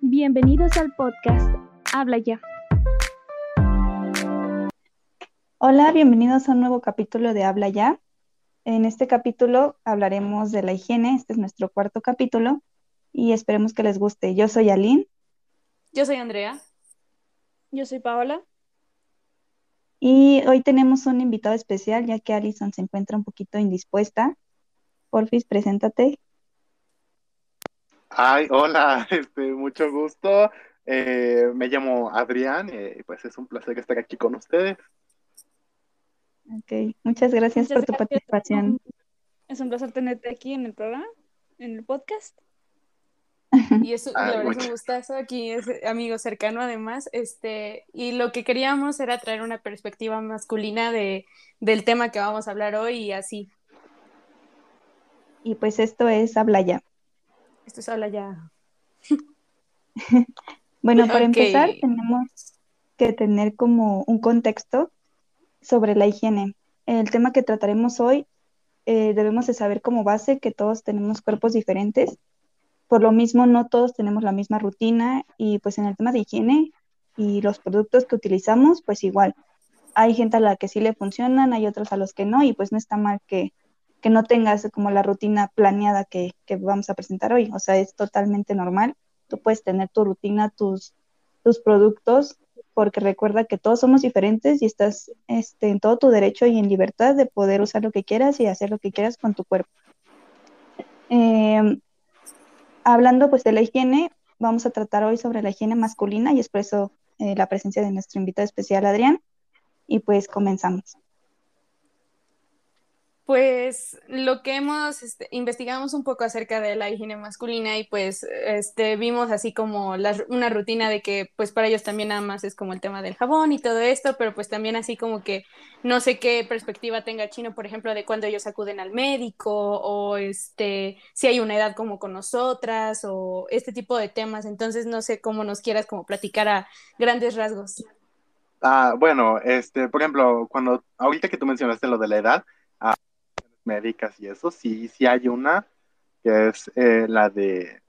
Bienvenidos al podcast Habla ya. Hola, bienvenidos a un nuevo capítulo de Habla ya. En este capítulo hablaremos de la higiene, este es nuestro cuarto capítulo y esperemos que les guste. Yo soy Aline. Yo soy Andrea. Yo soy Paola. Y hoy tenemos un invitado especial, ya que Alison se encuentra un poquito indispuesta. Porfis, preséntate. Ay, hola, este, mucho gusto. Eh, me llamo Adrián y pues es un placer estar aquí con ustedes. Ok, muchas gracias por tu participación. Es un placer tenerte aquí en el programa, en el podcast. Y eso, la verdad es un gustazo aquí, es amigo cercano además, este, y lo que queríamos era traer una perspectiva masculina de, del tema que vamos a hablar hoy y así. Y pues esto es Habla Ya. Esto es Habla Ya. bueno, para empezar tenemos que tener como un contexto sobre la higiene. El tema que trataremos hoy eh, debemos de saber como base que todos tenemos cuerpos diferentes por lo mismo, no todos tenemos la misma rutina y pues en el tema de higiene y los productos que utilizamos, pues igual. Hay gente a la que sí le funcionan, hay otros a los que no y pues no está mal que, que no tengas como la rutina planeada que, que, vamos a presentar hoy. O sea, es totalmente normal. Tú puedes tener tu rutina, tus, tus productos, porque recuerda que todos somos diferentes y estás este, en todo tu derecho y en libertad de poder usar lo que quieras y hacer lo que quieras con tu cuerpo. Eh, hablando pues de la higiene, vamos a tratar hoy sobre la higiene masculina y es por eso eh, la presencia de nuestro invitado especial Adrián. Y pues comenzamos. Pues lo que hemos, este, investigamos un poco acerca de la higiene masculina y pues este, vimos así como una rutina de que pues para ellos también nada más es como el tema del jabón y todo esto, pero pues también así como que no sé qué perspectiva tenga Chino, por ejemplo, de cuando ellos acuden al médico o este, si hay una edad como con nosotras o este tipo de temas. Entonces no sé cómo nos quieras como platicar a grandes rasgos. Ah, bueno, este, por ejemplo, cuando ahorita que tú mencionaste lo de la edad, médicas y eso, sí, sí hay una, que es eh, la de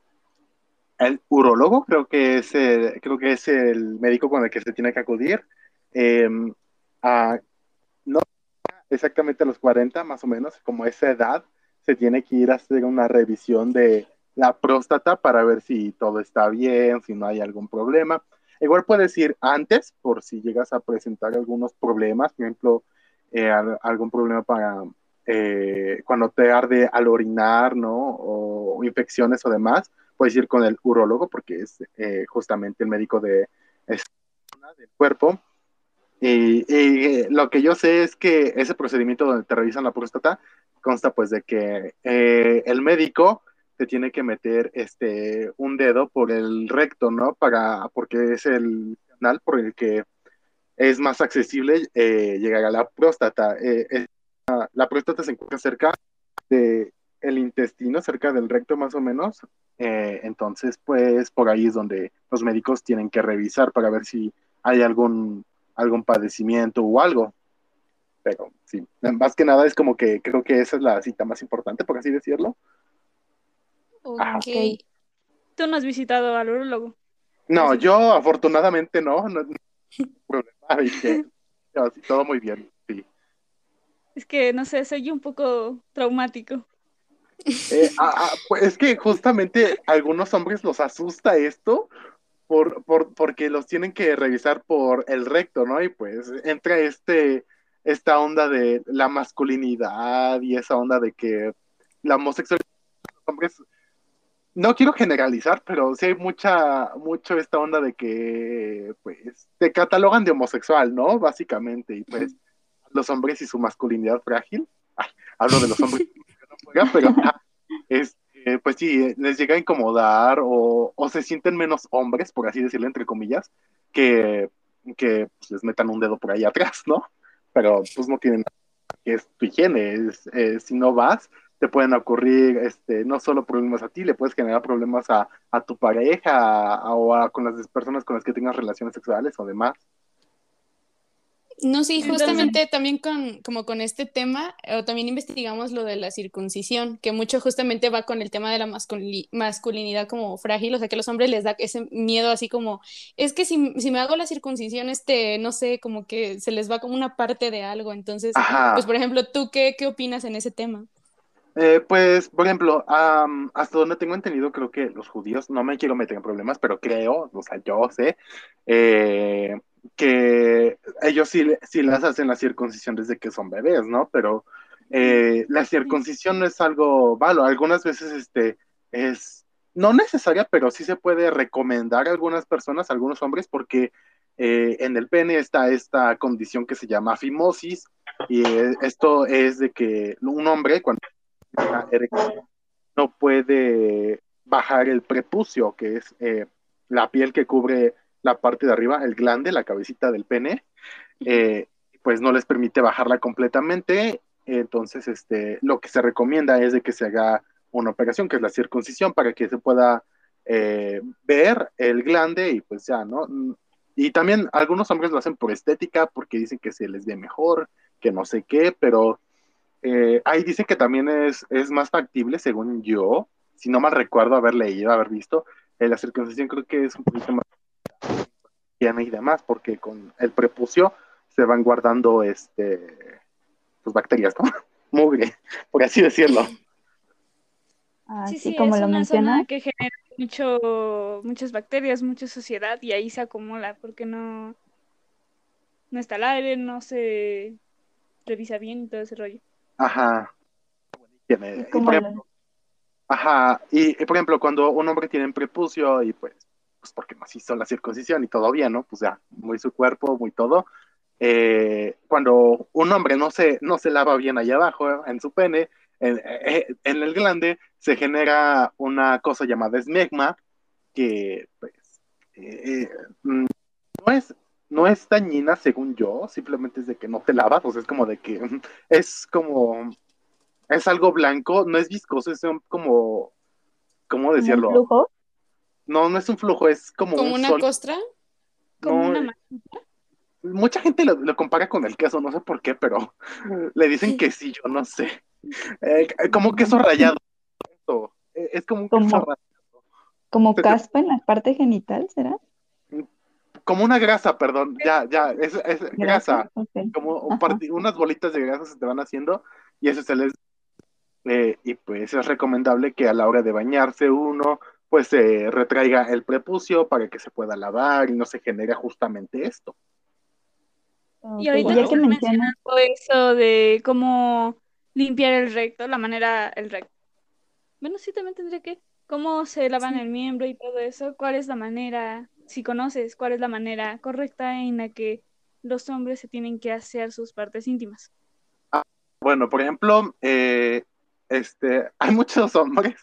el urólogo, creo que es el, creo que es el médico con el que se tiene que acudir. Em, no exactamente a los 40, más o menos, como esa edad, se tiene que ir a hacer una revisión de la próstata para ver si todo está bien, si no hay algún problema. Igual puedes ir antes por si llegas a presentar algunos problemas, por ejemplo, eh, algún problema para eh, cuando te arde al orinar, ¿no? O, infecciones o demás, puedes ir con el urólogo porque es eh, justamente el médico de, del cuerpo. Y, lo que yo sé es que ese procedimiento donde te revisan la próstata consta pues de que eh, el médico te tiene que meter este un dedo por el recto, ¿no? Para, porque es el canal por el que es más accesible llegar a la próstata la próstata se encuentra cerca del el intestino, cerca del recto más o menos. Eh, entonces, pues por ahí es donde los médicos tienen que revisar para ver si hay algún, algún padecimiento o algo. Pero sí, más que nada es como que creo que esa es la cita más importante, por así decirlo. Ok. ¿Tú no has visitado al urologo? No, yo afortunadamente no. no, problema. todo muy bien. Es que, no sé, soy un poco traumático. Eh, ah, ah, pues es que justamente a algunos hombres los asusta esto por, por, porque los tienen que revisar por el recto, ¿no? Y pues entra este, esta onda de la masculinidad y esa onda de que la homosexualidad de los hombres, no quiero generalizar, pero sí hay mucha, mucho esta onda de que, pues, te catalogan de homosexual, ¿no? Básicamente, y pues los hombres y su masculinidad frágil. hablo de los hombres pero este, pues sí, les llega a incomodar o, se sienten menos hombres, por así decirlo, entre comillas, que, que pues, les metan un dedo por ahí atrás, ¿no? Pero pues no tienen es tu higiene, eh, si no vas, te pueden ocurrir este, no solo problemas a ti, le puedes generar problemas a, tu pareja o a, con las personas con las que tengas relaciones sexuales o demás. No, sí, justamente también. con, como con este tema, o también investigamos lo de la circuncisión, que mucho justamente va con el tema de la masculinidad como frágil, o sea, que a los hombres les da ese miedo así como, es que si, si, me hago la circuncisión, este, no sé, como que se les va como una parte de algo, entonces, pues por ejemplo, ¿tú qué, qué opinas en ese tema? Eh, pues, por ejemplo, hasta donde tengo entendido, creo que los judíos, no me quiero meter en problemas, pero creo, o sea, yo sé, eh, que ellos sí, sí las hacen la circuncisión desde que son bebés, ¿no? Pero eh, la circuncisión no es algo malo, algunas veces este, es no necesaria, pero sí se puede recomendar a algunas personas, a algunos hombres, porque en el pene está esta condición que se llama fimosis, y esto es de que un hombre, cuando no puede bajar el prepucio, que es eh, la piel que cubre la parte de arriba, el glande, la cabecita del pene, eh, pues no les permite bajarla completamente. Entonces, este, lo que se recomienda es de que se haga una operación, que es la circuncisión, para que se pueda eh, ver el glande y pues ya, ¿no? Y también algunos hombres lo hacen por estética, porque dicen que se les ve mejor, que no sé qué, pero eh, ahí dice que también es, es más factible, según yo, si no mal recuerdo haber leído, haber visto, eh, la circuncisión creo que es un poquito más y demás, porque con el prepucio se van guardando este pues bacterias, ¿no? Mugre, por así decirlo. Así sí, como lo menciona. que genera mucho, muchas bacterias, mucha suciedad y ahí se acumula porque no, no está al aire, no se revisa bien y todo ese rollo. Ajá. Y, por ejemplo, ajá. Y, por ejemplo, cuando un hombre tiene prepucio y pues, pues porque nos hizo la circuncisión y todo bien, ¿no? Pues ya, muy su cuerpo, muy todo. Eh, cuando un hombre no se, no se lava bien allá abajo, en su pene, en, eh, en, el glande, se genera una cosa llamada esmegma, que pues eh, mm, no es no es dañina según yo, simplemente es de que no te lavas, o sea, es como de que es como, es algo blanco, no es viscoso, es como, ¿cómo decirlo? ¿Un flujo? No, no es un flujo, es como ¿Como una costra? ¿Como una Mucha gente lo, compara con el queso, no sé por qué, pero le dicen que sí, yo no sé. Eh, como queso rayado. Es como un queso rayado. ¿Como caspa en la parte genital, será? como una grasa, perdón, ya, ya, es, grasa, como unas bolitas de grasa se te van haciendo y eso se les... Eh, y pues es recomendable que a la hora de bañarse uno, pues se retraiga el prepucio para que se pueda lavar y no se genere justamente esto. Y ahorita ya que mencionas eso de cómo limpiar el recto, la manera, el recto. Bueno, sí, también tendría que, cómo se lavan el miembro y todo eso, cuál es la manera si conoces cuál es la manera correcta en la que los hombres se tienen que hacer sus partes íntimas. Ah, bueno, por ejemplo, eh, este, hay muchos hombres,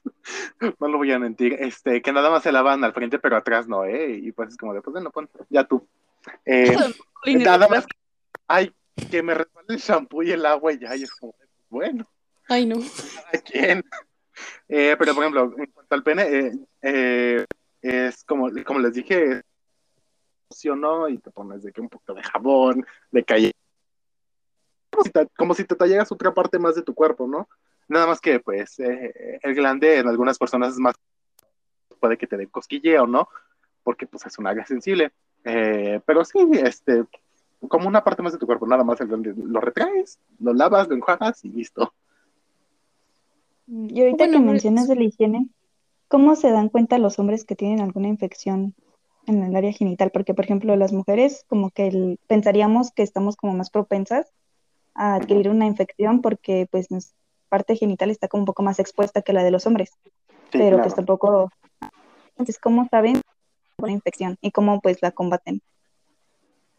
no lo voy a mentir, este, que nada más se lavan al frente, pero atrás no, ¿eh? Y pues es como de, pues bueno, pon, ya tú. Eh, nada más hay que me resbale el shampoo y el agua y ya, y es como, bueno. Ay, no. ¿A quién? Eh, pero, por ejemplo, en cuanto al pene, eh, eh es como, como les dije, ¿no? y te pones de que un poco de jabón, de calle. Como si te, talleras otra parte más de tu cuerpo, ¿no? Nada más que, pues, eh, el glande en algunas personas es más, puede que te dé cosquilleo, ¿no? Porque, pues, es un área sensible. Eh, pero sí, este, como una parte más de tu cuerpo, nada más el glande lo retraes, lo lavas, lo enjuagas y listo. Y ahorita que mencionas de la higiene, ¿Cómo se dan cuenta los hombres que tienen alguna infección en el área genital? Porque, por ejemplo, las mujeres, como que pensaríamos que estamos como más propensas a adquirir una infección porque, pues, nuestra parte genital está como un poco más expuesta que la de los hombres. Pero, pues, tampoco. Entonces, ¿cómo saben una infección y cómo, pues, la combaten?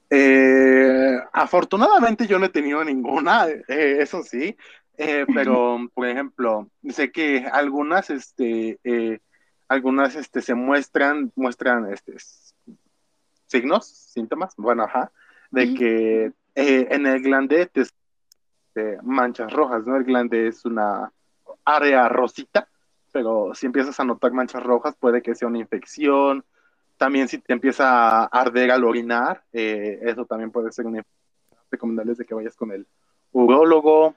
Eh, afortunadamente yo no he tenido ninguna, eh, eso sí, eh, pero, por ejemplo, sé que algunas, este, algunas, este, se muestran, muestran, este, signos, síntomas, bueno, ajá, de que en el glande te, manchas rojas, ¿no? El glande es una área rosita, pero si empiezas a notar manchas rojas, puede que sea una infección. También si te empieza a arder al orinar, eso también puede ser una infección recomendarles de que vayas con el urólogo.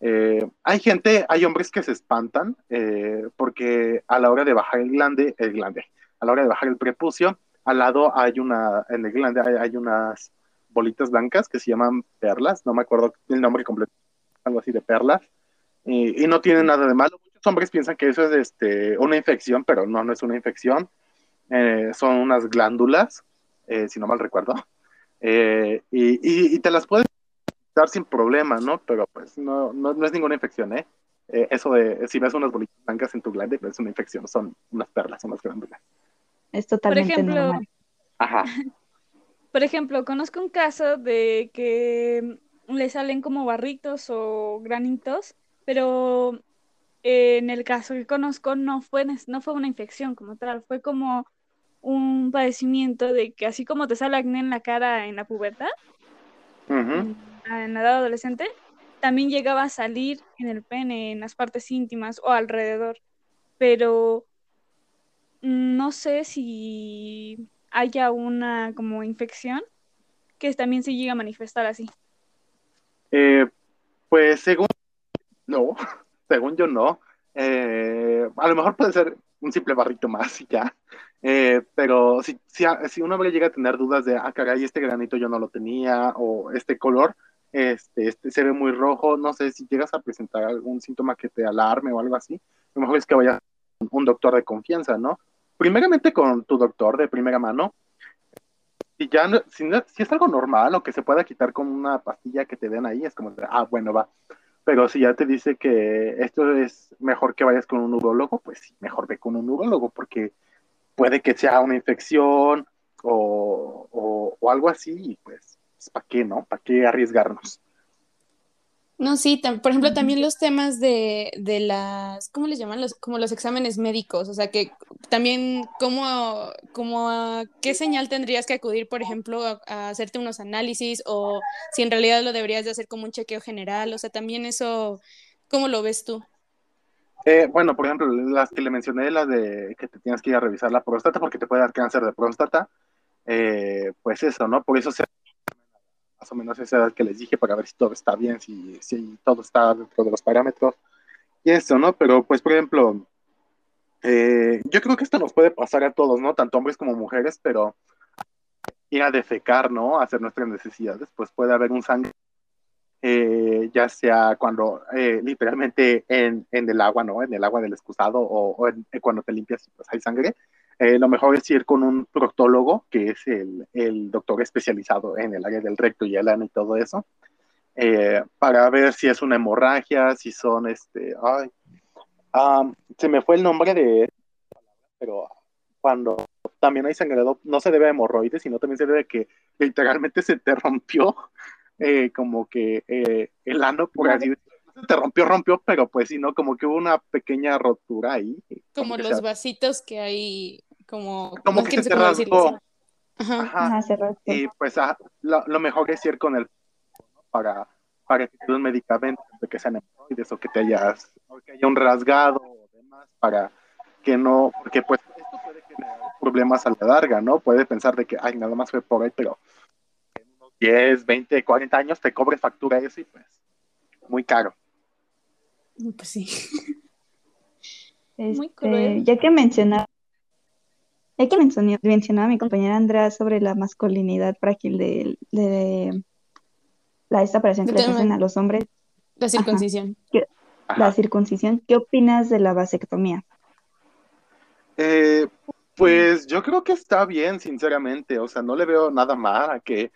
Eh, hay gente, hay hombres que se espantan eh, porque a la hora de bajar el glande, el glande, a la hora de bajar el prepucio, al lado hay una, en el glande hay, unas bolitas blancas que se llaman perlas, no me acuerdo el nombre completo, algo así de perlas, y, no tienen nada de malo. Muchos hombres piensan que eso es este, una infección, pero no, no es una infección. Eh, son unas glándulas, si no mal recuerdo, y, y, te las puedes dar sin problema, ¿no? Pero pues no, no, es ninguna infección, ¿eh? ¿eh? Eso de, si ves unas bolitas blancas en tu glande, pues es una infección, son unas perlas, son unas glándulas. Es totalmente Por ejemplo, normal. Ajá. Por ejemplo, conozco un caso de que le salen como barritos o granitos, pero en el caso que conozco no fue, no fue una infección como tal, fue como un padecimiento de que así como te sale acné en la cara en la pubertad, en la edad adolescente, también llegaba a salir en el pene, en las partes íntimas o alrededor. Pero no sé si haya una como infección que también se llegue a manifestar así. Eh, pues según no, según yo no. Eh, a lo mejor puede ser un simple barrito más y ya. Eh, pero si, si, si uno llega a tener dudas de, ah, caray, este granito yo no lo tenía, o este color, este, este se ve muy rojo, no sé si llegas a presentar algún síntoma que te alarme o algo así, lo mejor es que vaya un doctor de confianza, ¿no? Primeramente con tu doctor de primera mano, y ya si, si, es algo normal o que se pueda quitar con una pastilla que te den ahí, es como, ah, bueno, va. Pero si ya te dice que esto es mejor que vayas con un urólogo, pues sí, mejor ve con un urólogo, porque puede que sea una infección o, o, o algo así, y pues, ¿para qué, no? ¿Para qué arriesgarnos? No, sí, por ejemplo, también los temas de, de, las, ¿cómo les llaman? Los, como los exámenes médicos, o sea, que también, ¿cómo, cómo, qué señal tendrías que acudir, por ejemplo, a, hacerte unos análisis o si en realidad lo deberías de hacer como un chequeo general, o sea, también eso, ¿cómo lo ves tú? Eh, bueno, por ejemplo, las que le mencioné, la de que te tienes que ir a revisar la próstata porque te puede dar cáncer de próstata, eh, pues eso, ¿no? Por eso se más o menos esa edad que les dije para ver si todo está bien, si, si todo está dentro de los parámetros y eso, ¿no? Pero pues, por ejemplo, eh, yo creo que esto nos puede pasar a todos, ¿no? Tanto hombres como mujeres, pero ir a defecar, ¿no? hacer nuestras necesidades, pues puede haber un sangre, eh, ya sea cuando eh, literalmente en, en, el agua, ¿no? En el agua del excusado o, o cuando te limpias, pues hay sangre, eh, lo mejor es ir con un proctólogo, que es el, el, doctor especializado en el área del recto y el ano y todo eso, eh, para ver si es una hemorragia, si son, este, ay, se me fue el nombre de, pero cuando también hay sangrado, no se debe a hemorroides, sino también se debe a que literalmente se te rompió eh, como que el ano, por así decirlo te rompió, rompió, pero pues sí, ¿no? Como que hubo una pequeña rotura ahí. Como, los vasitos que hay como, como que se rasgó. Ajá. Y pues ah, lo, mejor es ir con el para, para que te den medicamentos de que sean hemorroides o que te hayas, o que haya un rasgado o demás, para que no, porque pues esto puede generar problemas a la larga, ¿no? Puede pensar de que, ay, nada más fue por ahí, pero en unos 10, 20, 40 años te cobre factura eso y pues muy caro. Pues sí. muy este, cruel. Ya que mencionaba ya que mencionaba mi compañera Andrea sobre la masculinidad frágil de, de, la, esta operación que le hacen a los hombres. La circuncisión. la circuncisión. ¿Qué opinas de la vasectomía? Eh, pues yo creo que está bien, sinceramente. O sea, no le veo nada mal a que,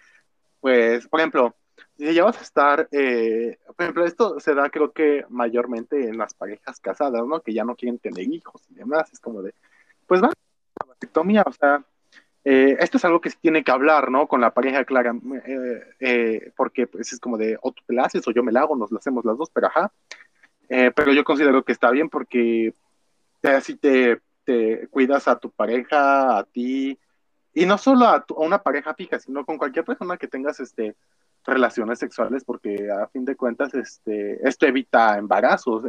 pues, por ejemplo, ya vas a estar, eh, por ejemplo, esto se da creo que mayormente en las parejas casadas, ¿no? Que ya no quieren tener hijos y demás. Es como de, pues va vasectomía, o sea, eh, esto es algo que se tiene que hablar, ¿no? Con la pareja clara, eh, eh, porque pues es como de, o tú te la haces o yo me la hago, nos la hacemos las dos, pero ajá. pero yo considero que está bien porque así te, te, cuidas a tu pareja, a ti, y no solo a, a, una pareja fija, sino con cualquier persona que tengas este, relaciones sexuales, porque a fin de cuentas este, esto evita embarazos.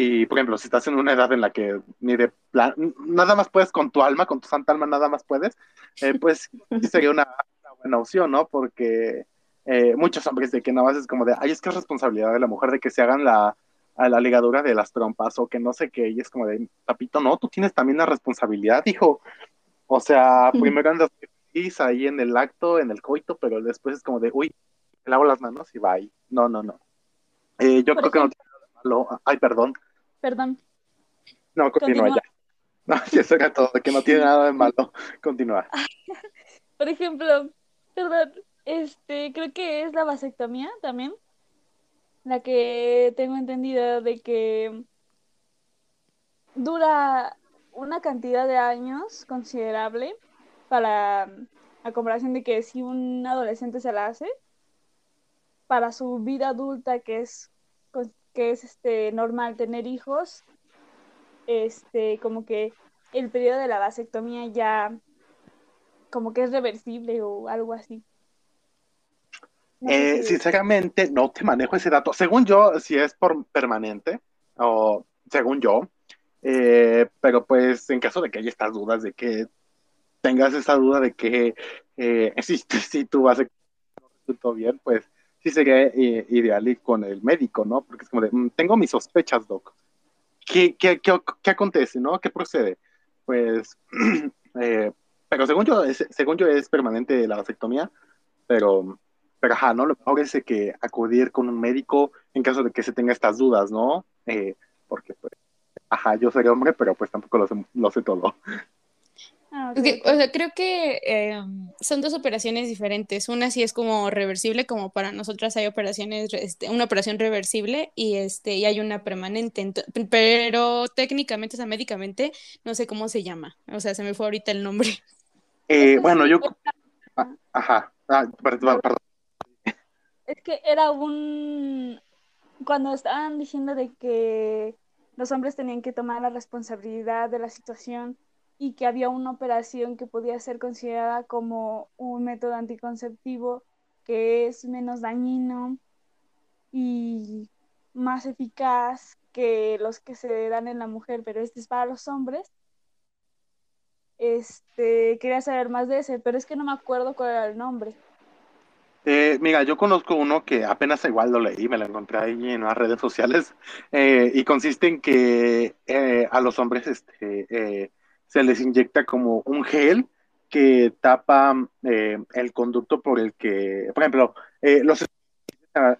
Y, por ejemplo, si estás en una edad en la que ni de plan, nada más puedes con tu alma, con tu santa alma, nada más puedes, eh, pues sería una, buena opción, ¿no? Porque eh, muchos hombres de que nada más es como de, ay, es que es responsabilidad de la mujer de que se hagan la, a la ligadura de las trompas o que no sé qué, y es como de, papito, no, tú tienes también la responsabilidad, hijo. O sea, primero andas ahí en el acto, en el coito, pero después es como de, uy, lavo las manos y bye. No, no, no. Eh, yo creo que no tiene nada de malo. Ay, perdón. Perdón. No, continúa, ya. No, eso era todo, que no tiene nada de malo. Continúa. Por ejemplo, perdón, este, creo que es la vasectomía también, la que tengo entendido de que dura una cantidad de años considerable para a comparación de que si un adolescente se la hace para su vida adulta que es que es este normal tener hijos este como que el periodo de la vasectomía ya como que es reversible o algo así eh, sinceramente, no te manejo ese dato. Según yo, si es por permanente, o según yo, eh, pero pues en caso de que haya estas dudas, de que tengas esa duda de que eh, si, si tú vas a todo bien, pues sí sería ideal ir con el médico, ¿no? Porque es como de, mm, tengo mis sospechas, doc. ¿Qué, qué, qué, qué acontece, no? ¿Qué procede? Pues, pero según yo, es, según yo es permanente la vasectomía, pero pero ajá, ¿no? Lo mejor es que acudir con un médico en caso de que se tenga estas dudas, ¿no? Eh, porque, pues, ajá, yo soy hombre, pero pues tampoco lo sé, lo sé todo. Ah, o sea, creo que em, son dos operaciones diferentes. Una sí es como reversible, como para nosotras hay operaciones, este, una operación reversible y este y hay una permanente. pero técnicamente, o sea, médicamente, no sé cómo se llama. O sea, se me fue ahorita el nombre. Eh, bueno, yo. Ah, ajá. Ah, perdón, perdón es que era un... Cuando estaban diciendo de que los hombres tenían que tomar la responsabilidad de la situación y que había una operación que podía ser considerada como un método anticonceptivo que es menos dañino y más eficaz que los que se dan en la mujer, pero este es para los hombres. Este, quería saber más de ese, pero es que no me acuerdo cuál era el nombre. Eh, mira, yo conozco uno que apenas igual lo leí, me lo encontré ahí en las redes sociales, eh, y consiste en que eh, a los hombres este, se les inyecta como un gel que tapa el conducto por el que, por ejemplo, los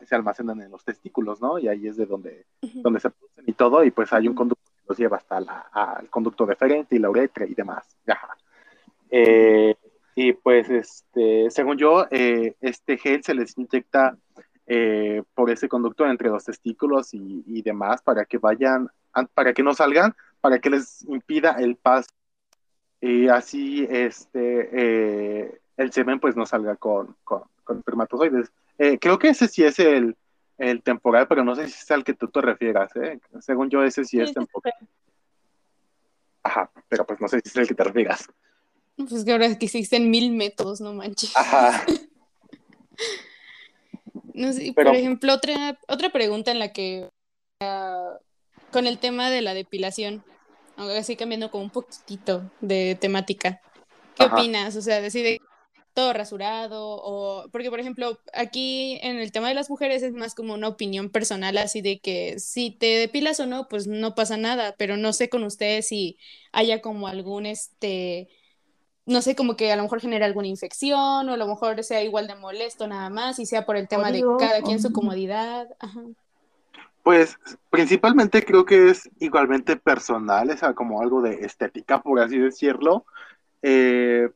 se almacenan en los testículos, ¿no? Y ahí es de donde, donde se producen y todo, y pues hay un conducto que los lleva hasta al conducto deferente y la uretra y demás. Eh, y pues, este, según yo, eh, este gel se les inyecta eh, por ese conducto entre los testículos y, demás para que vayan, para que no salgan, para que les impida el paso. Y así este, eh, el semen pues no salga con, con, espermatozoides. creo que ese sí es el, el, temporal, pero no sé si es al que tú te refieras. Según yo, ese sí, es temporal. Ajá, pero pues no sé si es el que te refieras. Pues que ahora existen mil métodos, no manches. Ajá. no sé, por ejemplo, otra, otra pregunta en la que ah, con el tema de la depilación, así cambiando como un poquitito de temática. ¿Qué opinas? O sea, decide todo rasurado o porque por ejemplo aquí en el tema de las mujeres es más como una opinión personal así de que si te depilas o no pues no pasa nada pero no sé con ustedes si haya como algún este no sé, como que a lo mejor genera alguna infección o a lo mejor sea igual de molesto nada más y sea por el tema de cada quien su comodidad. Pues principalmente creo que es igualmente personal, es como algo de estética, por así decirlo. Eh,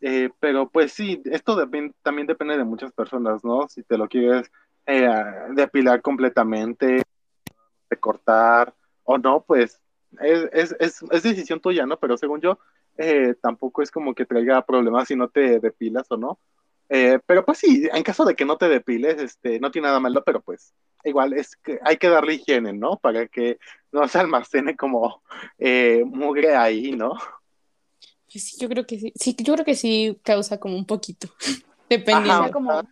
eh, pero pues sí, esto también depende de muchas personas, ¿no? Si te lo quieres eh, depilar completamente, de cortar o no, pues es, es, es decisión tuya, ¿no? Pero según yo, tampoco es como que traiga problemas si no te depilas o no. Pero pues sí, en caso de que no te depiles, este, no tiene nada malo, pero pues igual es que hay que darle higiene, ¿no? Para que no se almacene como eh, mugre ahí, ¿no? Pues sí, yo creo que sí. Sí, yo creo que sí causa como un poquito. Dependiendo. como...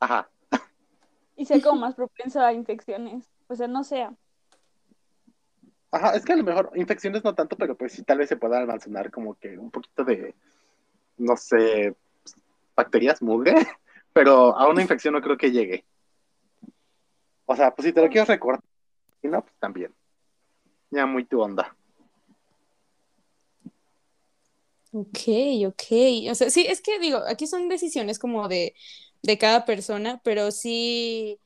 Ajá. Y sea como más propenso a infecciones. O sea, no sea. Ajá, es que a lo mejor infecciones no tanto, pero pues sí tal vez se pueda almacenar como que un poquito de, no sé, bacterias mugre, pero a una infección no creo que llegue. O sea, pues si te lo quieres recortar, si no, pues también. Ya muy tu onda. Ok, ok. O sea, sí, es que digo, aquí son decisiones como de, de cada persona, pero sí,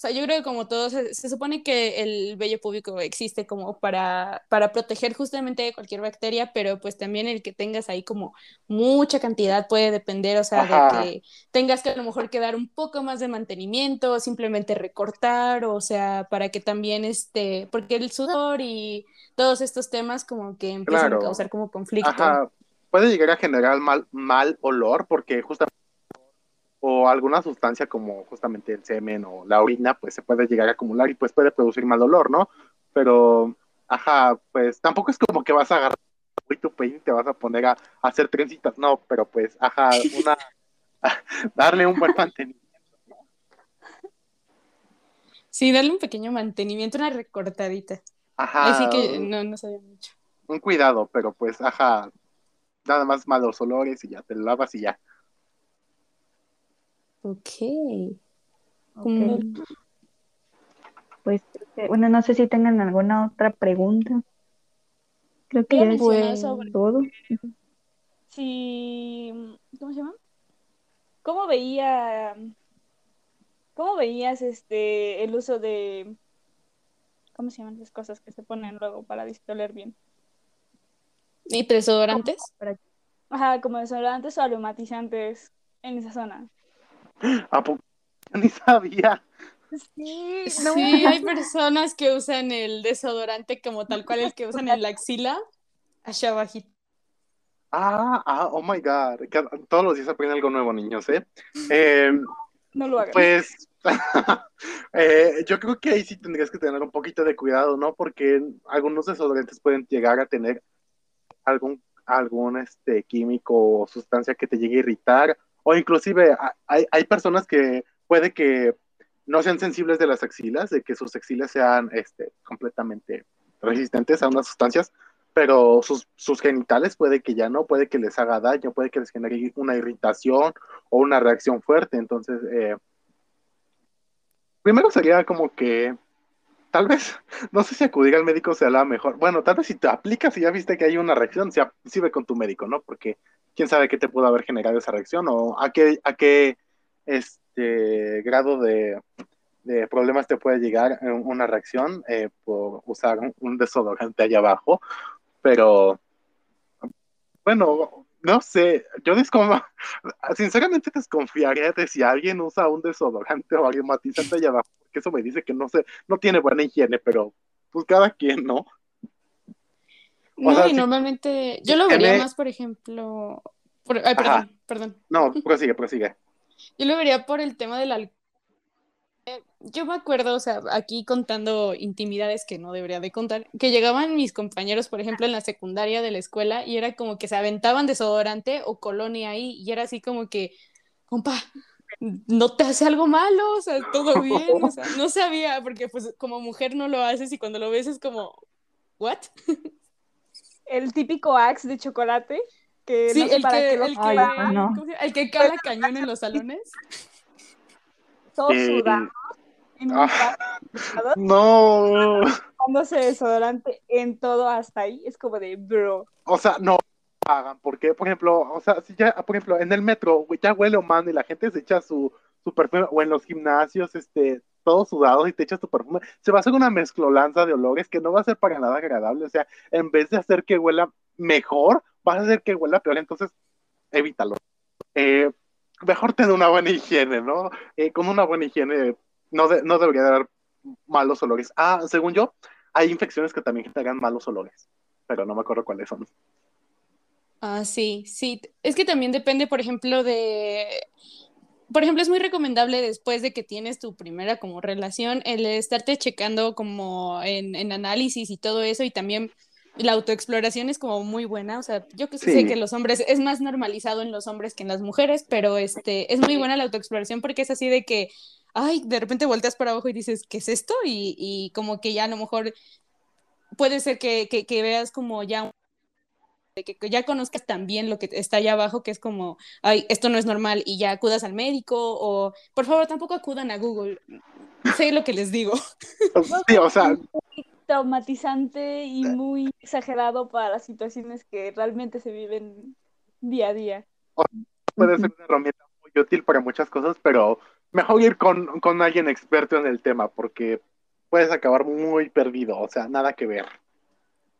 sea, yo creo que como todos, se, supone que el vello público existe como para, para proteger justamente de cualquier bacteria, pero pues también el que tengas ahí como mucha cantidad puede depender, o sea, de que tengas que a lo mejor que dar un poco más de mantenimiento, simplemente recortar, o sea, para que también este, porque el sudor y todos estos temas como que empiezan a causar como conflicto. Ajá. Puede llegar a generar mal, mal olor porque justamente o alguna sustancia como justamente el semen o la orina, pues se puede llegar a acumular y pues puede producir mal olor, ¿no? Pero, ajá, pues tampoco es como que vas a agarrar tu peine y te vas a poner a, hacer trencitas, no, pero pues, ajá, una, darle un buen mantenimiento. Sí, darle un pequeño mantenimiento, una recortadita. Ajá. Así que no, no sabía mucho. Un cuidado, pero pues, ajá, nada más malos olores y ya te lavas y ya. Ok. Pues, bueno, no sé si tengan alguna otra pregunta. Creo que ya es todo. Sí, ¿cómo se llama? ¿Cómo veía, cómo veías este el uso de, cómo se llaman las cosas que se ponen luego para distoler bien? ¿Y desodorantes? Ajá, como desodorantes o aromatizantes en esa zona. ¿A poco? Ni sabía. Sí, sí, hay personas que usan el desodorante como tal cual el que usan en la axila, allá abajito. Ah, ah, oh my god. Todos los días aprenden algo nuevo, niños, ¿eh? Em, no lo hagan. Pues eh, yo creo que ahí sí tendrías que tener un poquito de cuidado, ¿no? Porque algunos desodorantes pueden llegar a tener algún, algún este, químico o sustancia que te llegue a irritar o inclusive hay, hay personas que puede que no sean sensibles de las axilas, de que sus axilas sean este, completamente resistentes a unas sustancias, pero sus, sus, genitales puede que ya no, puede que les haga daño, puede que les genere una irritación o una reacción fuerte. Entonces, eh, primero sería como que, tal vez, no sé si acudir al médico sea la mejor. Bueno, tal vez si te aplicas y ya viste que hay una reacción, si ve con tu médico, ¿no? Porque quién sabe qué te pudo haber generado esa reacción o a qué, a qué este, grado de, problemas te puede llegar una reacción eh, por usar un, desodorante allá abajo. Pero, bueno, no sé, yo sinceramente desconfiaría de si alguien usa un desodorante o alguien matizante allá abajo, porque eso me dice que no sé, no tiene buena higiene, pero pues cada quien, ¿no? No, y normalmente yo lo vería más, por ejemplo. Ay, perdón, perdón. No, prosigue, prosigue. Yo lo vería por el tema del alcohol. Yo me acuerdo, o sea, aquí contando intimidades que no debería de contar, que llegaban mis compañeros, por ejemplo, en la secundaria de la escuela y era como que se aventaban desodorante o colonia ahí y era así como que, compa, no te hace algo malo, o sea, todo bien, o sea, no sabía, porque pues como mujer no lo haces y cuando lo ves es como, ¿what? el típico axe de chocolate. Que sí, el, que, el, que, el que cala cañón en los salones. Todos sudados. Ah, no. Cuando se desodorante en todo hasta ahí, es como de bro. O sea, no hagan, porque, por ejemplo, o sea, si ya, por ejemplo, en el metro ya huele humano y la gente se echa su, su perfume, o en los gimnasios, este, todos sudados y te echas tu perfume, se va a hacer una mezclolanza de olores que no va a ser para nada agradable. O sea, en vez de hacer que huela mejor, vas a hacer que huela peor. Entonces, evítalo. Eh, mejor tener una buena higiene, ¿no? Eh, con una buena higiene no, no debería dar malos olores. Ah, según yo, hay infecciones que también generan malos olores, pero no me acuerdo cuáles son. Ah, sí, sí. Es que también depende, por ejemplo, de por ejemplo, es muy recomendable después de que tienes tu primera como relación, el estarte checando como en, análisis y todo eso y también la autoexploración es como muy buena, o sea, yo que sé que los hombres es más normalizado en los hombres que en las mujeres, pero este es muy buena la autoexploración porque es así de que ay, de repente volteas para abajo y dices, ¿qué es esto? Y, como que ya a lo mejor puede ser que, que, que veas como ya de que ya conozcas también lo que está allá abajo, que es como, ay, esto no es normal, y ya acudas al médico, o por favor, tampoco acudan a Google. Sé lo que les digo. Sí, o sea. Muy traumatizante y muy exagerado para las situaciones que realmente se viven día a día. Puede ser una herramienta muy útil para muchas cosas, pero mejor ir con, con alguien experto en el tema, porque puedes acabar muy perdido, o sea, nada que ver.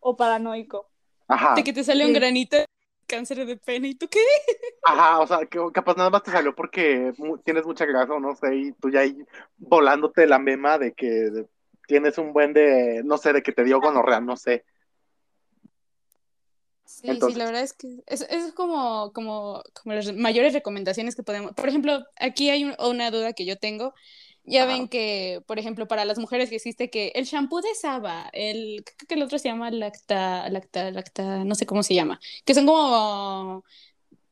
O paranoico. Ajá. De que te sale un granito de cáncer de pene y tú qué. Ajá, o sea, que capaz nada más te salió porque tienes mucha grasa o no sé, y tú ya ahí volándote la mema de que tienes un buen de, no sé, de que te dio gonorrea, no sé. Sí, sí, la verdad es que es, es como, como, como, las mayores recomendaciones que podemos. Por ejemplo, aquí hay una duda que yo tengo. Ya ven que, por ejemplo, para las mujeres que existe que el shampoo de Saba, el, creo que el otro se llama lacta, lacta, lacta, no sé cómo se llama, que son como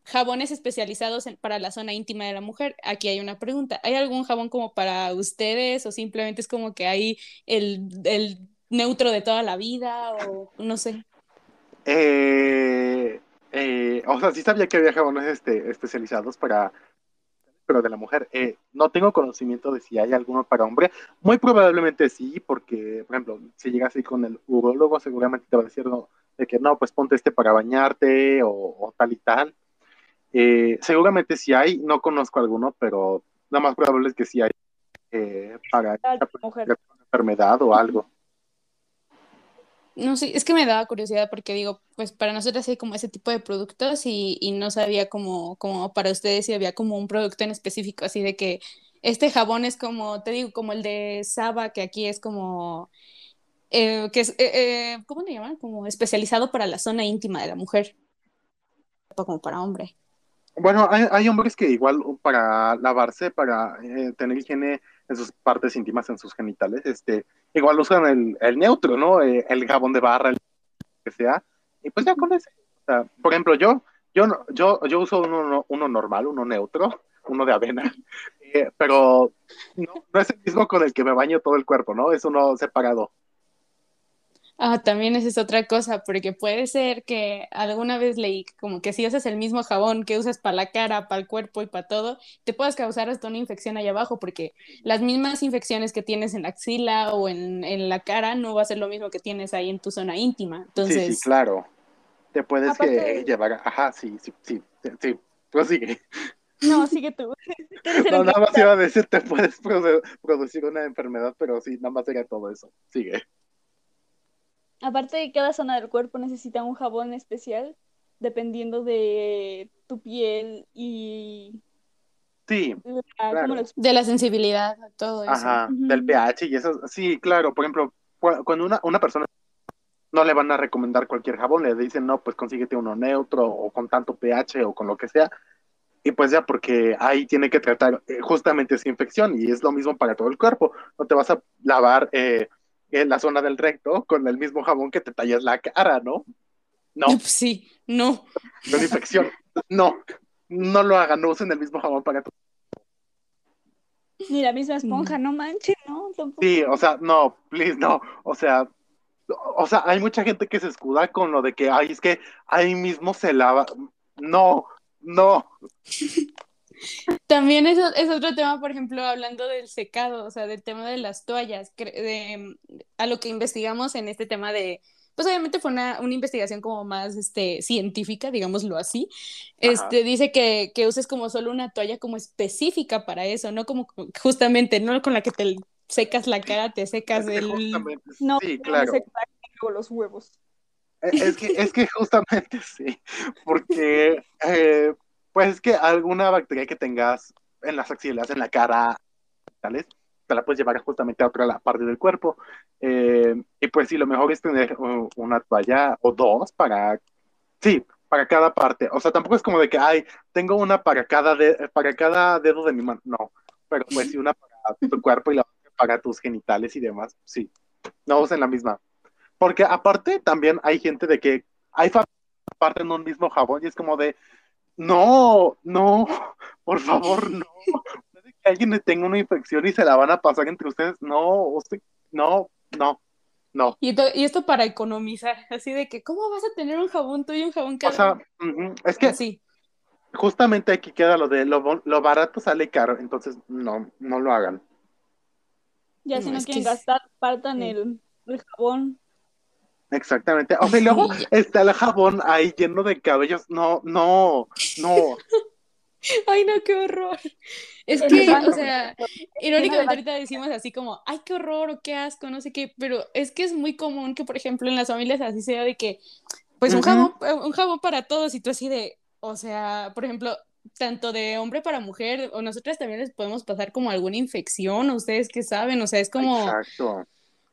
jabones especializados para la zona íntima de la mujer. Aquí hay una pregunta. ¿Hay algún jabón como para ustedes o simplemente es como que hay el, el neutro de toda la vida o no sé? Eh, eh, o sea, sí sabía que había jabones este, especializados para, pero de la mujer. Eh, no tengo conocimiento de si hay alguno para hombre. Muy probablemente sí, porque, por ejemplo, si llegas ahí con el urologo, seguramente te va a decir de que no, pues ponte este para bañarte o, tal y tal. Eh, seguramente sí hay, no conozco alguno, pero nada más probable es que sí hay para una enfermedad o algo. No sé, es que me daba curiosidad porque digo, pues para nosotros hay como ese tipo de productos y, y no sabía como, como para ustedes si había como un producto en específico, así de que este jabón es como, te digo, como el de Saba, que aquí es como, eh, que es, eh, eh, ¿cómo le llaman? Como especializado para la zona íntima de la mujer, como para hombre. Bueno, hay, hay hombres que igual para lavarse, para tener higiene en sus partes íntimas, en sus genitales, este, igual usan el, el neutro, ¿no? Eh, el jabón de barra, el que sea, y pues ya con ese. Por ejemplo, yo, yo, yo, yo uso uno, uno normal, uno neutro, uno de avena, eh, pero no, no, es el mismo con el que me baño todo el cuerpo, ¿no? Es uno separado. Ah, también esa es otra cosa, porque puede ser que alguna vez leí como que si usas el mismo jabón que usas para la cara, para el cuerpo y para todo, te puedes causar hasta una infección ahí abajo, porque las mismas infecciones que tienes en la axila o en, en la cara no va a ser lo mismo que tienes ahí en tu zona íntima. Entonces... Sí, sí, claro. Te puedes que llevar, ajá, sí, sí, sí, sí, tú sigue. No, sigue tú. no, nada más iba a decir, te puedes producir una enfermedad, pero sí, nada más sería todo eso. Sigue. Aparte de cada zona del cuerpo necesita un jabón especial dependiendo de tu piel y Sí, de la sensibilidad, todo eso. Ajá, del pH y eso. Sí, claro, por ejemplo, cuando una, una persona no le van a recomendar cualquier jabón, le dicen, no, pues consíguete uno neutro o con tanto pH o con lo que sea. Y pues ya, porque ahí tiene que tratar eh, justamente esa infección y es lo mismo para todo el cuerpo. No te vas a lavar eh, en la zona del recto con el mismo jabón que te tallas la cara, ¿no? No. Sí, no. Con infección. No, no lo hagan, no usen el mismo jabón para tu. Ni la misma esponja, no manches, ¿no? Sí, o sea, no, please, no. O sea, o sea, hay mucha gente que se escuda con lo de que, ay, es que ahí mismo se lava. No, no. También es, es, otro tema, por ejemplo, hablando del secado, o sea, del tema de las toallas, de, a lo que investigamos en este tema de, pues obviamente fue una, una investigación como más este, científica, digámoslo así, este, dice que, que uses como solo una toalla como específica para eso, no como justamente, no con la que te secas la cara, te secas el... No, sí, claro. los huevos. E, es que, es que justamente sí, porque eh, pues es que alguna bacteria que tengas en las axilas, en la cara, tales, te la puedes llevar justamente a otra parte del cuerpo. Eh, y pues sí, lo mejor es tener una toalla o dos para, sí, para cada parte. O sea, tampoco es como de que, ay, tengo una para cada, para cada dedo de mi mano. No, pero pues sí, una para tu cuerpo y la otra para tus genitales y demás. Sí, no usen la misma. Porque aparte también hay gente de que hay parte en un mismo jabón y es como de, no, no, por favor, no. que alguien tenga una infección y se la van a pasar entre ustedes. No, usted, no, no. no. Y, esto para economizar, así de que, ¿cómo vas a tener un jabón tú y un jabón cada O sea, es que sí. justamente aquí queda lo de lo, barato sale caro, entonces no, no lo hagan. Ya si no, quieren gastar, partan el, jabón. Exactamente. O sea, y luego está el jabón ahí lleno de cabellos. No, no, no. Ay, no, qué horror. Es que, o sea, irónicamente ahorita decimos así como, ay, qué horror o qué asco, no sé qué, pero es que es muy común que, por ejemplo, en las familias así sea de que, pues un jabón, un jabón para todos y tú así de, o sea, por ejemplo, tanto de hombre para mujer, o nosotras también les podemos pasar como alguna infección, ustedes que saben, o sea, es como... Exacto.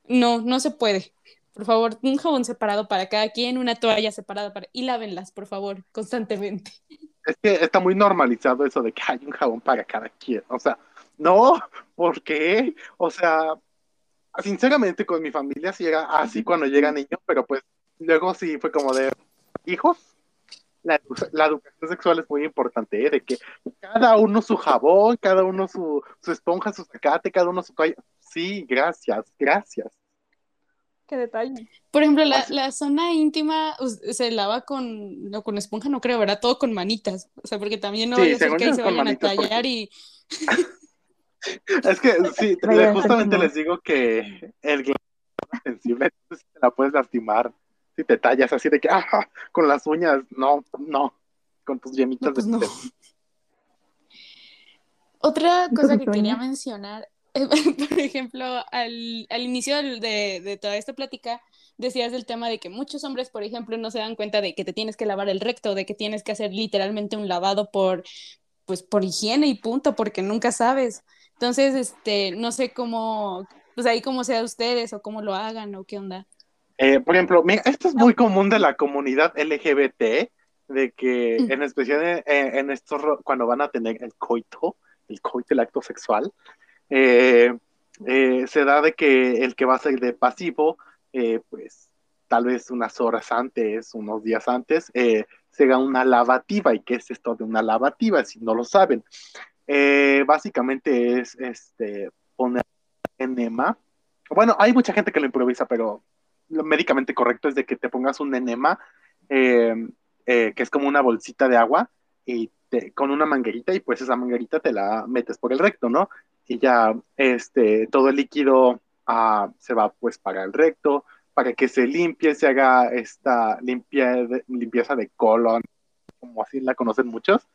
No, no se puede. Por favor, un jabón separado para cada quien, una toalla separada para... Y lávenlas, por favor, constantemente. Es que está muy normalizado eso de que hay un jabón para cada quien. O sea, no, ¿por qué? O sea, sinceramente con mi familia sí era así cuando llega niño, pero pues luego sí fue como de hijos. La, educación sexual es muy importante, ¿eh? de que cada uno su jabón, cada uno su, su esponja, su sacate, cada uno su toalla. Sí, gracias, gracias. Qué detalle. Por ejemplo, la, la, zona íntima se lava con, no, con esponja, no creo, ¿verdad? Todo con manitas. O sea, porque también no sí, a ser que se vayan a tallar y. es que sí, justamente les digo que el glande es sensible, entonces te la puedes lastimar si te tallas así de que, ah, con las uñas, no, no, con tus yemitas pues de Otra cosa que quería mencionar por ejemplo, al, al inicio de, de, toda esta plática, decías del tema de que muchos hombres, por ejemplo, no se dan cuenta de que te tienes que lavar el recto, de que tienes que hacer literalmente un lavado por, pues, por higiene y punto, porque nunca sabes. Entonces, este, no sé cómo, pues ahí cómo sea ustedes o cómo lo hagan o qué onda. Eh, por ejemplo, esto es muy común de la comunidad LGBT, de que en especial en, en estos, cuando van a tener el coito, el coito, el acto sexual, eh, eh, se da de que el que va a ser de pasivo, eh, pues tal vez unas horas antes, unos días antes, se haga una lavativa. ¿Y qué es esto de una lavativa? Si no lo saben. básicamente es este, poner enema. Bueno, hay mucha gente que lo improvisa, pero lo médicamente correcto es de que te pongas un enema, que es como una bolsita de agua, y con una manguerita, y pues esa manguerita te la metes por el recto, ¿no? Y ya este, todo el líquido ah, se va pues para el recto, para que se limpie, se haga esta limpieza de colon, como así la conocen muchos,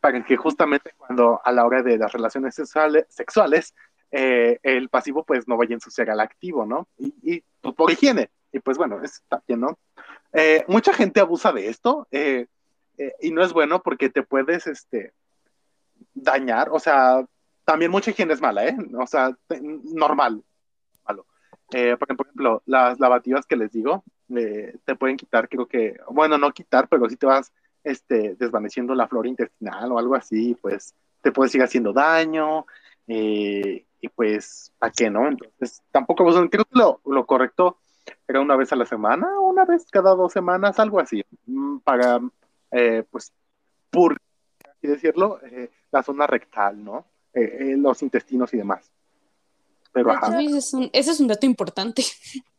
para que justamente cuando a la hora de las relaciones sexuales, eh, el pasivo pues no vaya a ensuciar al activo, ¿no? Y, pues, por higiene, y pues bueno, está bien, ¿no? Eh, mucha gente abusa de esto, eh, y no es bueno porque te puedes, este, dañar, o sea, también mucha higiene es mala, ¿eh? O sea, normal, malo. Eh, por ejemplo, las lavativas que les digo, eh, te pueden quitar, creo que, bueno, no quitar, pero si te vas este, desvaneciendo la flora intestinal o algo así, pues te puedes ir haciendo daño, eh, y pues, ¿para qué no? Entonces, tampoco, creo que lo, correcto era una vez a la semana, una vez cada dos semanas, algo así, mm, para, pues, por así decirlo, la zona rectal, ¿no? Eh, eh, los intestinos y demás. Pero Ese, es un, ese es un dato importante.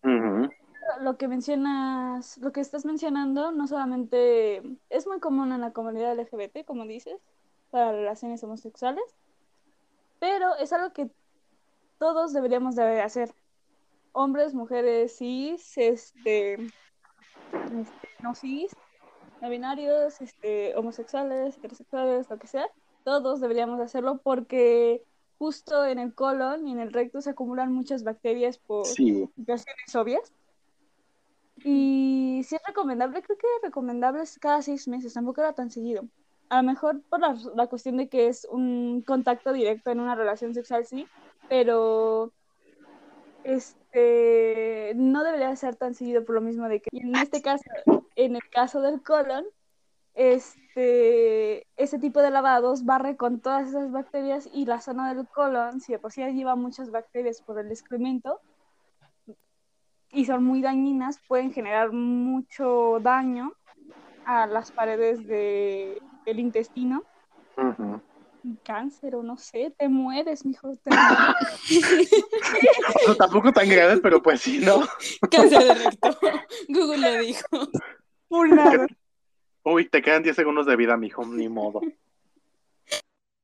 Lo que mencionas, lo que estás mencionando, no solamente es muy común en la comunidad LGBT, como dices, para relaciones homosexuales, pero es algo que todos deberíamos de hacer. Hombres, mujeres, cis, este, este no cis, no binarios, este, homosexuales, heterosexuales, lo que sea todos deberíamos hacerlo porque justo en el colon y en el recto se acumulan muchas bacterias por situaciones obvias. Y si es recomendable, creo que es recomendable cada seis meses, tampoco era tan seguido. A lo mejor por la, la, cuestión de que es un contacto directo en una relación sexual, sí, pero este no debería ser tan seguido por lo mismo de que en este caso, en el caso del colon, este, ese tipo de lavados barre con todas esas bacterias y la zona del colon, si de por sí lleva muchas bacterias por el excremento y son muy dañinas, pueden generar mucho daño a las paredes de, del intestino. cáncer o no sé, te mueres, mijo. Te no, tampoco tan grave, pero pues sí, ¿no? Cáncer de recto. Google lo dijo. Por nada. Uy, te quedan 10 segundos de vida, mijo, ni modo.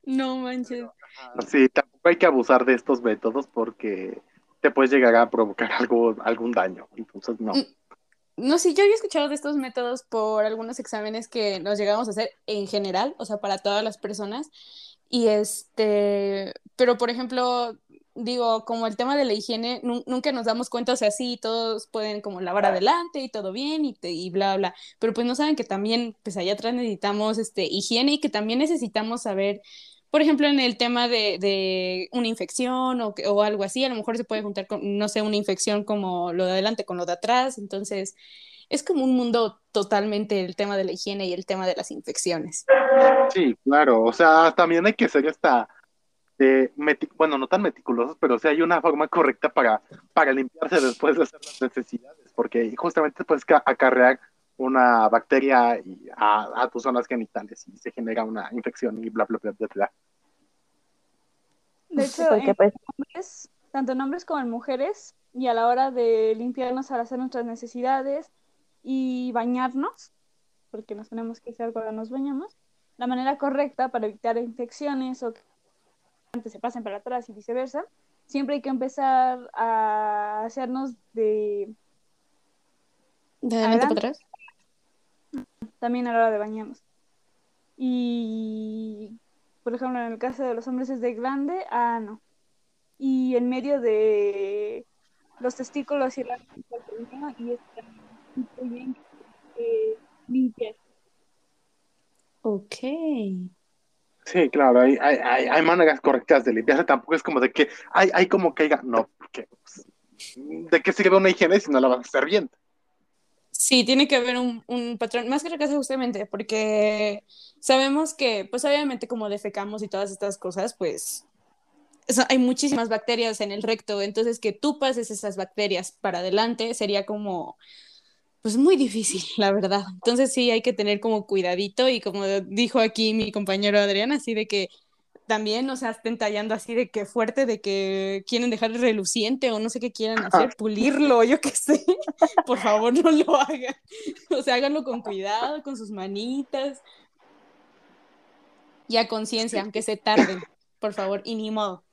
No manches. Sí, tampoco hay que abusar de estos métodos porque te puedes llegar a provocar algo, algún daño. Entonces, no. Mm, no, sí, yo había escuchado de estos métodos por algunos exámenes que nos llegamos a hacer en general, o sea, para todas las personas. Y este, pero por ejemplo, digo, como el tema de la higiene, nunca nos damos cuenta, o sea, sí, todos pueden como lavar adelante y todo bien y, y bla, bla, pero pues no saben que también, pues allá atrás necesitamos este, higiene y que también necesitamos saber por ejemplo, en el tema de, una infección o, o, algo así, a lo mejor se puede juntar con, no sé, una infección como lo de adelante con lo de atrás, entonces es como un mundo totalmente el tema de la higiene y el tema de las infecciones. Sí, claro, o sea, también hay que ser esta, eh, bueno, no tan meticulosos, pero sí hay una forma correcta para, para limpiarse después de hacer las necesidades, porque justamente puedes acarrear una bacteria y a, tus zonas genitales y se genera una infección y bla, bla, bla, bla, bla. De hecho, en pues hombres, tanto en hombres como en mujeres, y a la hora de limpiarnos al hacer nuestras necesidades y bañarnos, porque nos tenemos que hacer cuando nos bañamos, la manera correcta para evitar infecciones o se pasen para atrás y viceversa, siempre hay que empezar a hacernos de... ¿De adelante para atrás? también a la hora de bañarnos. Y, por ejemplo, en el caso de los hombres es de grande ah, no. Y en medio de los testículos y la y está muy bien eh, limpiar. Ok. Sí, claro, hay, hay, hay, maneras correctas de limpiarse. Tampoco es como de que hay, hay como caiga. No, porque ¿de qué sirve una higiene si no la vas a hacer bien? Sí, tiene que haber un, un patrón, más que la casa justamente, porque sabemos que, pues obviamente como defecamos y todas estas cosas, pues hay muchísimas bacterias en el recto, entonces que tú pases esas bacterias para adelante sería como, pues muy difícil, la verdad. Entonces sí hay que tener como cuidadito y como dijo aquí mi compañero Adrián, así de que también, o sea, estén tallando así de que fuerte, de que quieren dejar reluciente o no sé qué quieran hacer, pulirlo, yo qué sé. Por favor, no lo hagan. O sea, háganlo con cuidado, con sus manitas. Y a conciencia, aunque se tarden, por favor, y ni modo.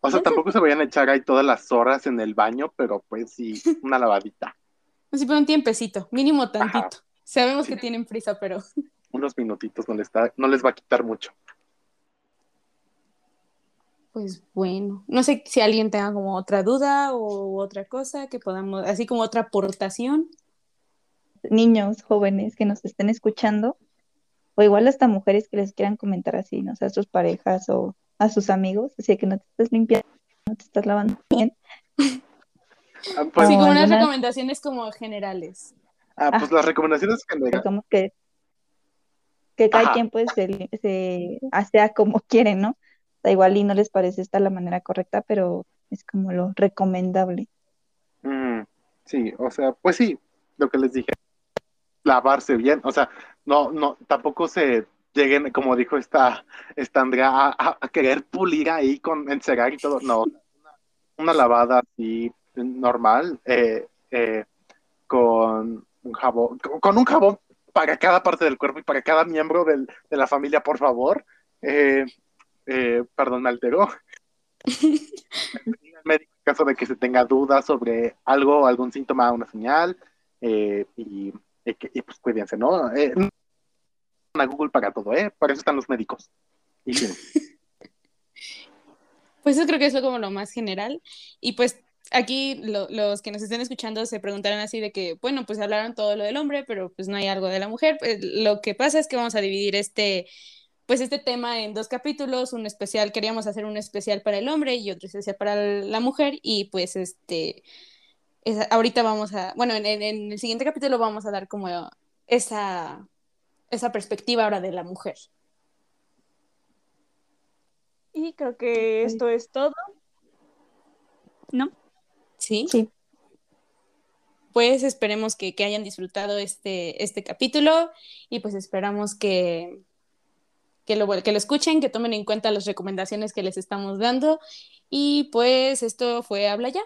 O sea, tampoco se vayan a echar ahí todas las horas en el baño, pero pues sí, una lavadita. Un tiempecito, mínimo tantito. Sabemos que tienen prisa, pero. Unos minutitos no les, no les va a quitar mucho. Pues bueno, no sé si alguien tenga como otra duda o otra cosa que podamos, así como otra aportación. Niños, jóvenes que nos estén escuchando, o igual hasta mujeres que les quieran comentar así, no sé, a sus parejas o a sus amigos, así que no te estés limpiando, no te estás lavando bien. Ah, pues, sí, como unas recomendaciones como generales. Ah, pues las recomendaciones generales. Como que, que cada quien pues se, se hace como quiere, ¿no? igual y no les parece esta la manera correcta, pero es como lo recomendable. Mm, sí, o sea, pues sí, lo que les dije, lavarse bien, o sea, no, no, tampoco se lleguen, como dijo esta, esta Andrea, a, querer pulir ahí con encerar y todo, no, una, lavada así normal, eh, eh, con un jabón, con un jabón para cada parte del cuerpo y para cada miembro del, de la familia, por favor. Eh, eh, perdón, me alteró. médico en caso de que se tenga dudas sobre algo, algún síntoma, una señal, eh, y, pues cuídense, ¿no? A Google para todo, ¿eh? Para eso están los médicos. pues eso creo que es como lo más general. Y pues aquí los que nos estén escuchando se preguntarán así de que, bueno, pues hablaron todo lo del hombre, pero pues no hay algo de la mujer. Pues, lo que pasa es que vamos a dividir este pues este tema en dos capítulos, un especial, queríamos hacer un especial para el hombre y otro especial para la mujer y pues este, ahorita vamos a, bueno, en, el siguiente capítulo vamos a dar como esa, esa perspectiva ahora de la mujer. Y creo que esto es todo. ¿No? Sí. Sí. Pues esperemos que, que hayan disfrutado este, este capítulo y pues esperamos que, que lo, que lo escuchen, que tomen en cuenta las recomendaciones que les estamos dando. Y pues esto fue Habla ya.